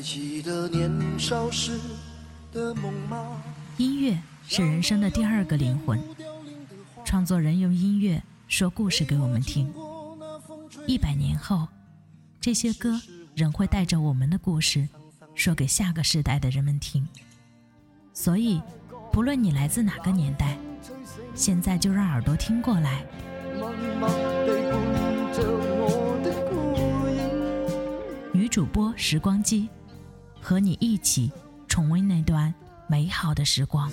记得年少时的梦吗？音乐是人生的第二个灵魂，创作人用音乐说故事给我们听。一百年后，这些歌仍会带着我们的故事，说给下个时代的人们听。所以，不论你来自哪个年代，现在就让耳朵听过来。女主播时光机，和你一起重温那段美好的时光。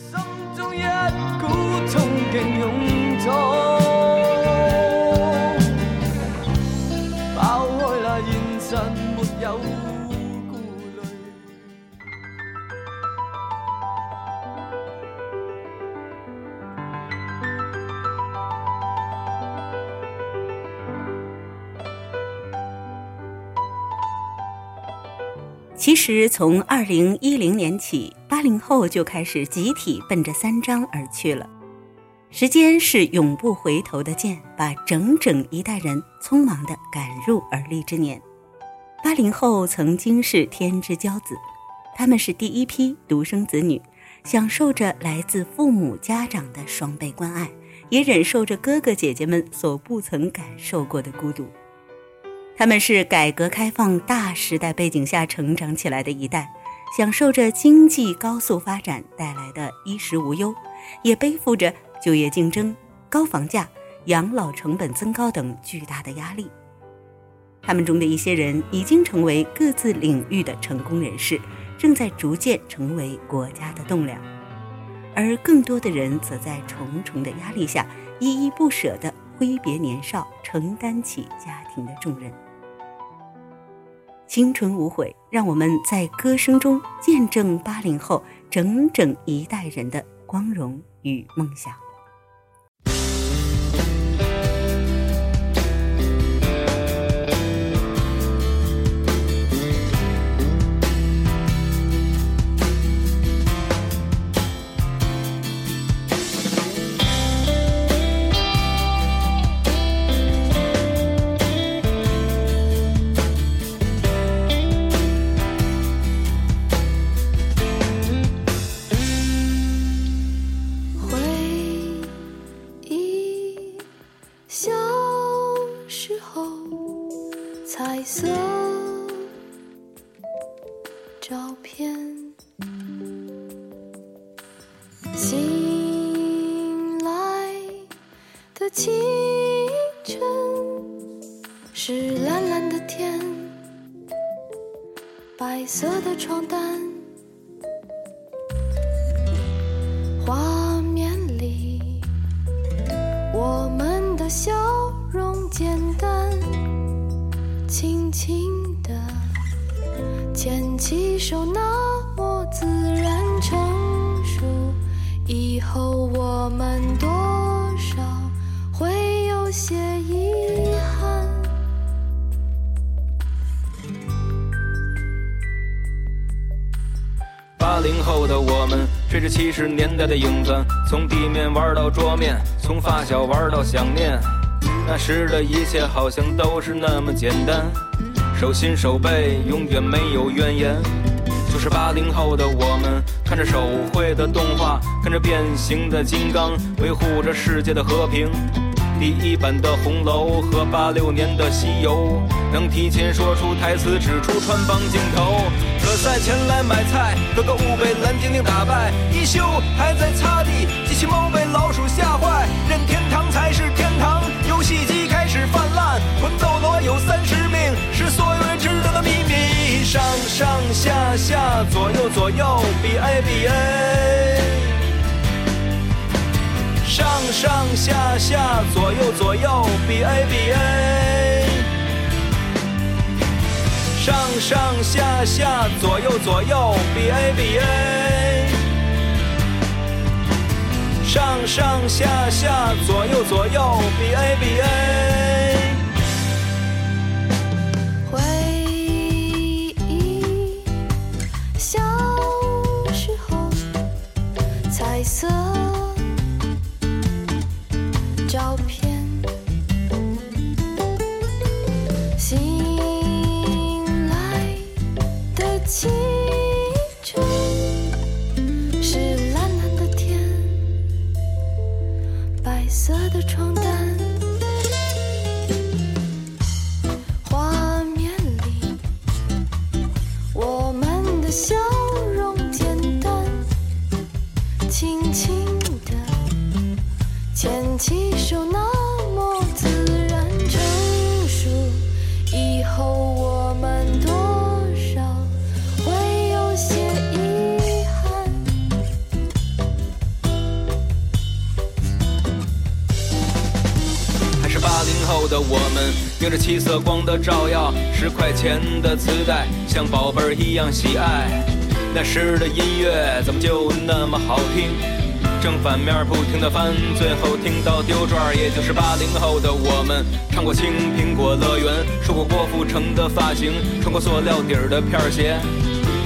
其实，从二零一零年起，八零后就开始集体奔着三张而去了。时间是永不回头的箭，把整整一代人匆忙地赶入而立之年。八零后曾经是天之骄子，他们是第一批独生子女，享受着来自父母家长的双倍关爱，也忍受着哥哥姐姐们所不曾感受过的孤独。他们是改革开放大时代背景下成长起来的一代，享受着经济高速发展带来的衣食无忧，也背负着就业竞争、高房价、养老成本增高等巨大的压力。他们中的一些人已经成为各自领域的成功人士，正在逐渐成为国家的栋梁，而更多的人则在重重的压力下，依依不舍地挥别年少，承担起家庭的重任。青春无悔，让我们在歌声中见证八零后整整一代人的光荣与梦想。小时候彩色。那么自然成熟。以后我们多。些遗憾。八零后的我们，追着七十年代的影子，从地面玩到桌面，从发小玩到想念。那时的一切好像都是那么简单，手心手背永远没有怨言。就是八零后的我们，看着手绘的动画，看着变形的金刚，维护着世界的和平。第一版的红楼和八六年的西游，能提前说出台词，指出穿帮镜头。可在前来买菜，哥哥误被蓝精灵打败，一休还在擦地，机器猫被老鼠吓坏，任天堂才是天堂，游戏机开始泛滥，魂斗罗有三十上上下下，左右左右，B A B A。上上下下，左右左右，B A B A。上上下下，左右左右，B A B A。上上下下，左右左右，B A B A。色照片，醒来的清晨是蓝蓝的天，白色的床单。画面里，我们的笑七色光的照耀，十块钱的磁带像宝贝儿一样喜爱。那时的音乐怎么就那么好听？正反面儿不停地翻，最后听到丢转儿，也就是八零后的我们，唱过青苹果乐园，梳过郭富城的发型，穿过塑料底儿的片儿鞋。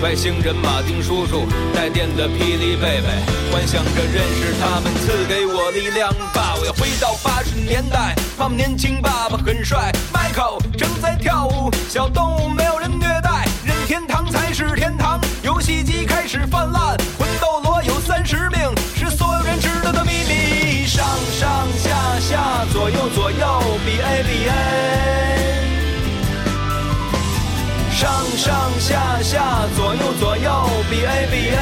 外星人马丁叔叔，带电的霹雳贝贝，幻想着认识他们，赐给我力量吧！我要回到八十年代，他们年轻，爸爸很帅，Michael 正在跳舞，小动物没有人虐待，任天堂才是天堂，游戏机开始泛滥，魂斗罗有三十命，是所有人知道的秘密。上上下下，左右左右，B A B A。上上下下，左右左右，B A B A。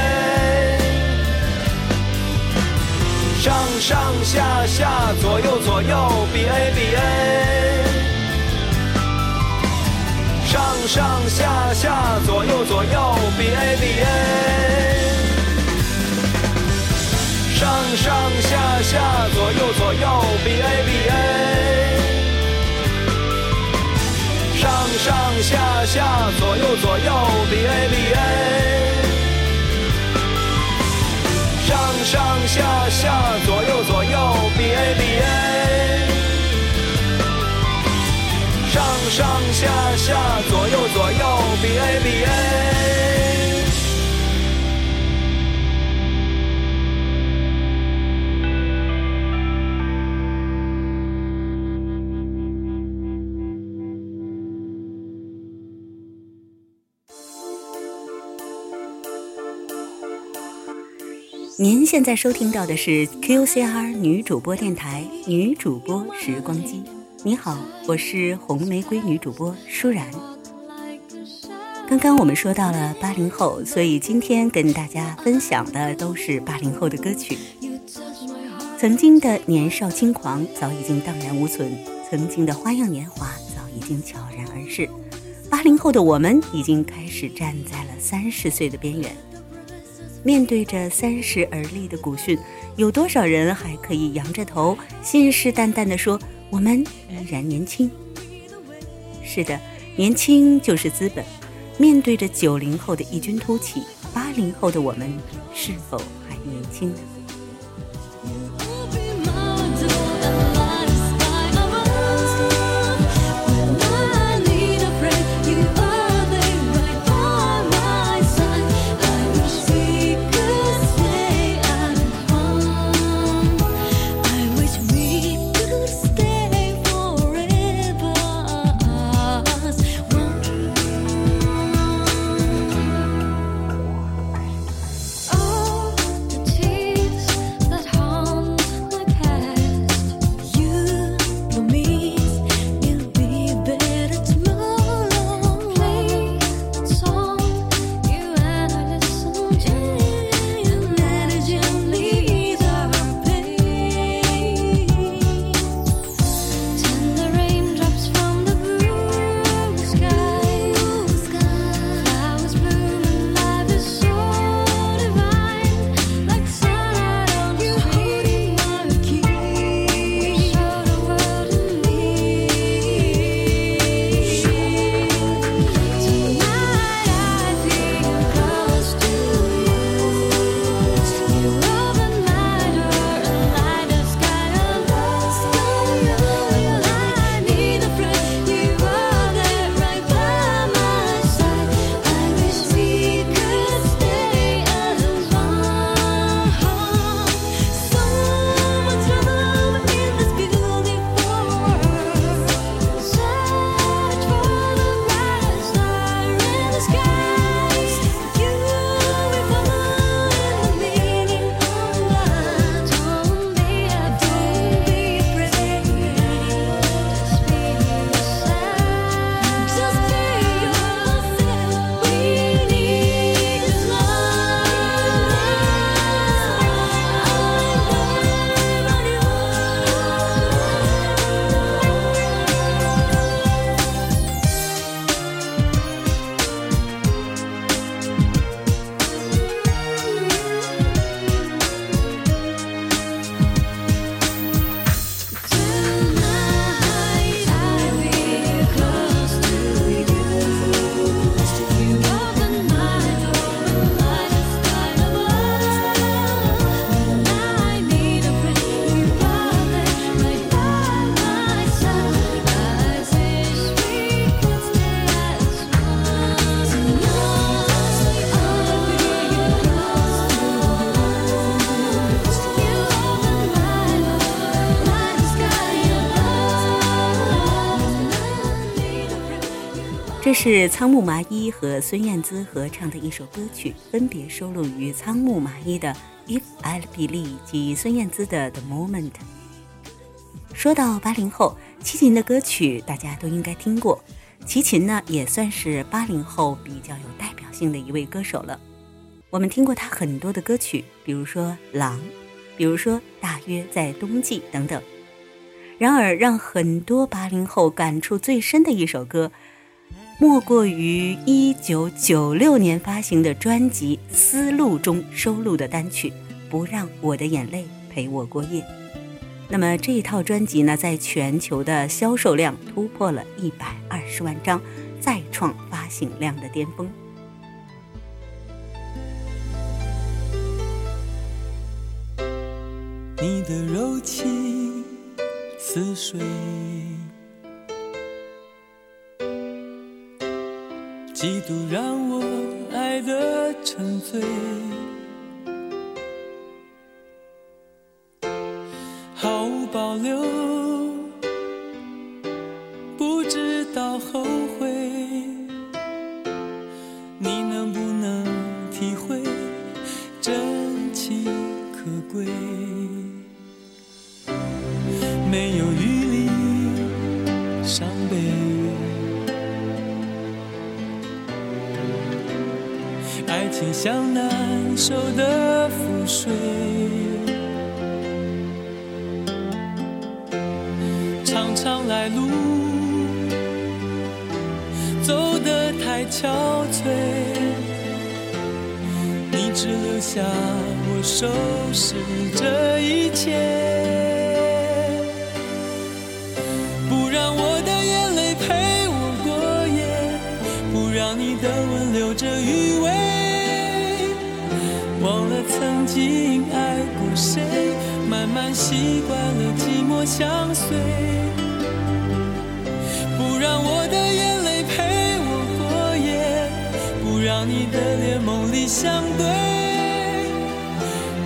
上上下下，左右左右，B A B A。上上下下，左右左右，B A B A。上上下下，左右左右，B A B A。上上下下，左右左右，B A B A。上上下下，左右左右，B A B A。上上下下，左右左右，B A B A。您现在收听到的是 QCR 女主播电台女主播时光机。你好，我是红玫瑰女主播舒然。刚刚我们说到了八零后，所以今天跟大家分享的都是八零后的歌曲。曾经的年少轻狂早已经荡然无存，曾经的花样年华早已经悄然而逝。八零后的我们已经开始站在了三十岁的边缘。面对着三十而立的古训，有多少人还可以扬着头，信誓旦旦地说我们依然年轻？是的，年轻就是资本。面对着九零后的异军突起，八零后的我们是否还年轻呢？这是仓木麻衣和孙燕姿合唱的一首歌曲，分别收录于仓木麻衣的《If I Believe》及孙燕姿的《The Moment》。说到八零后，齐秦的歌曲大家都应该听过。齐秦呢，也算是八零后比较有代表性的一位歌手了。我们听过他很多的歌曲，比如说《狼》，比如说《大约在冬季》等等。然而，让很多八零后感触最深的一首歌，莫过于一九九六年发行的专辑《丝路》中收录的单曲《不让我的眼泪陪我过夜》。那么这一套专辑呢，在全球的销售量突破了一百二十万张，再创发行量的巅峰。你的柔情似水，嫉妒让我爱得沉醉。毫无保留，不知道后悔，憔悴，你只留下我收拾这一切，不让我的眼泪陪我过夜，不让你的吻留着余味，忘了曾经爱过谁，慢慢习惯了寂寞相随。当你的脸梦里相对。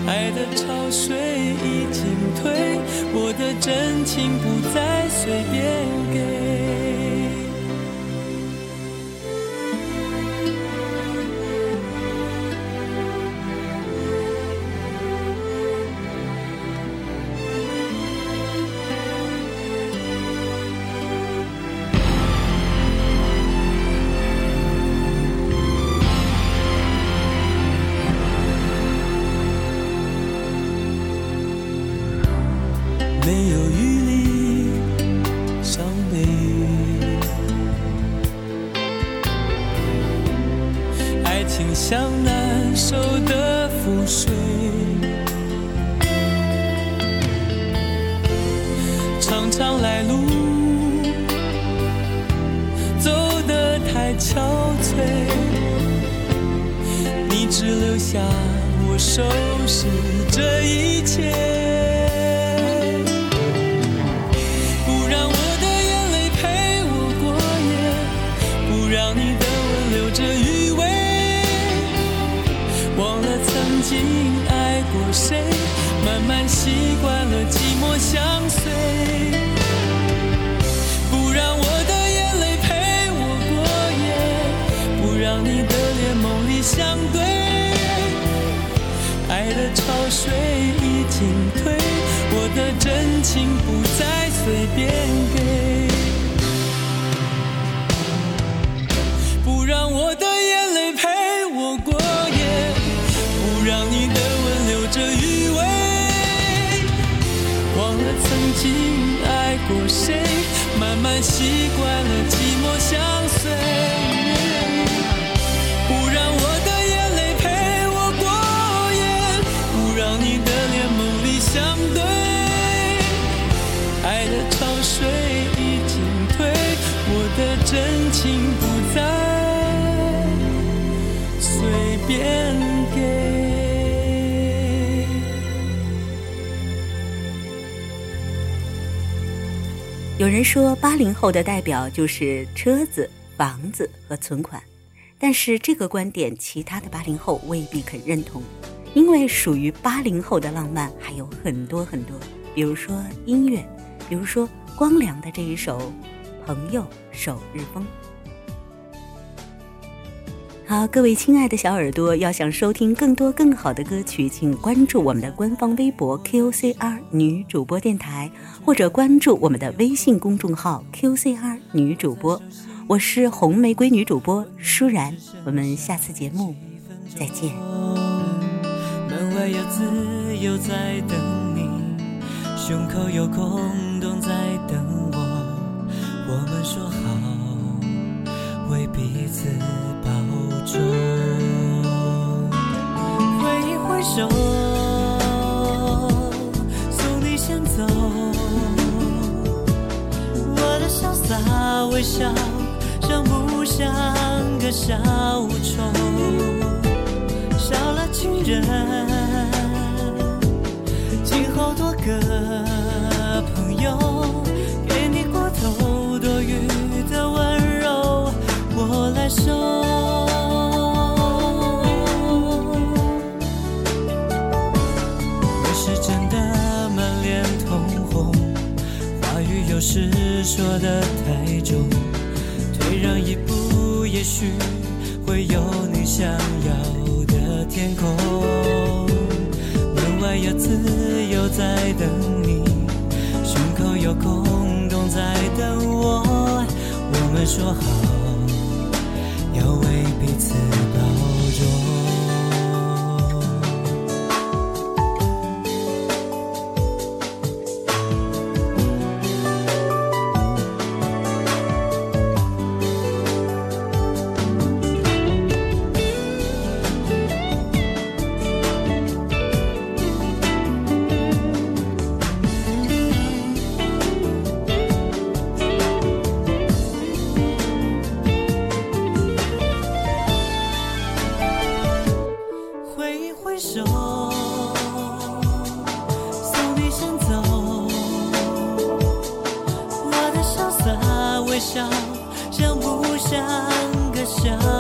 爱的潮水已经退，我的真情不再随便给。常常来路走得太憔悴，你只留下我收拾这一切。爱的潮水已经退，我的真情不再随便给。不让我的眼泪陪我过夜，不让你的吻留着余味。忘了曾经爱过谁，慢慢习惯了寂寞相随。真情不再随便给。有人说，八零后的代表就是车子、房子和存款，但是这个观点，其他的八零后未必肯认同，因为属于八零后的浪漫还有很多很多，比如说音乐，比如说光良的这一首《朋友首日风》。好，各位亲爱的小耳朵，要想收听更多更好的歌曲，请关注我们的官方微博 QCR 女主播电台，或者关注我们的微信公众号 QCR 女主播。我是红玫瑰女主播舒然，我们下次节目再见。门外有自由在等你，胸口有空洞在等。我们说好为彼此保重。挥一挥手，送你先走。我的潇洒微笑。像不像个小丑？少了情人，今后多个朋友，给你过头我来收。你是真的满脸通红，话语有时说的太重。退让一步，也许会有你想要的天空。门外有自由在等你，胸口有空洞在等我。我们说好，像不像个笑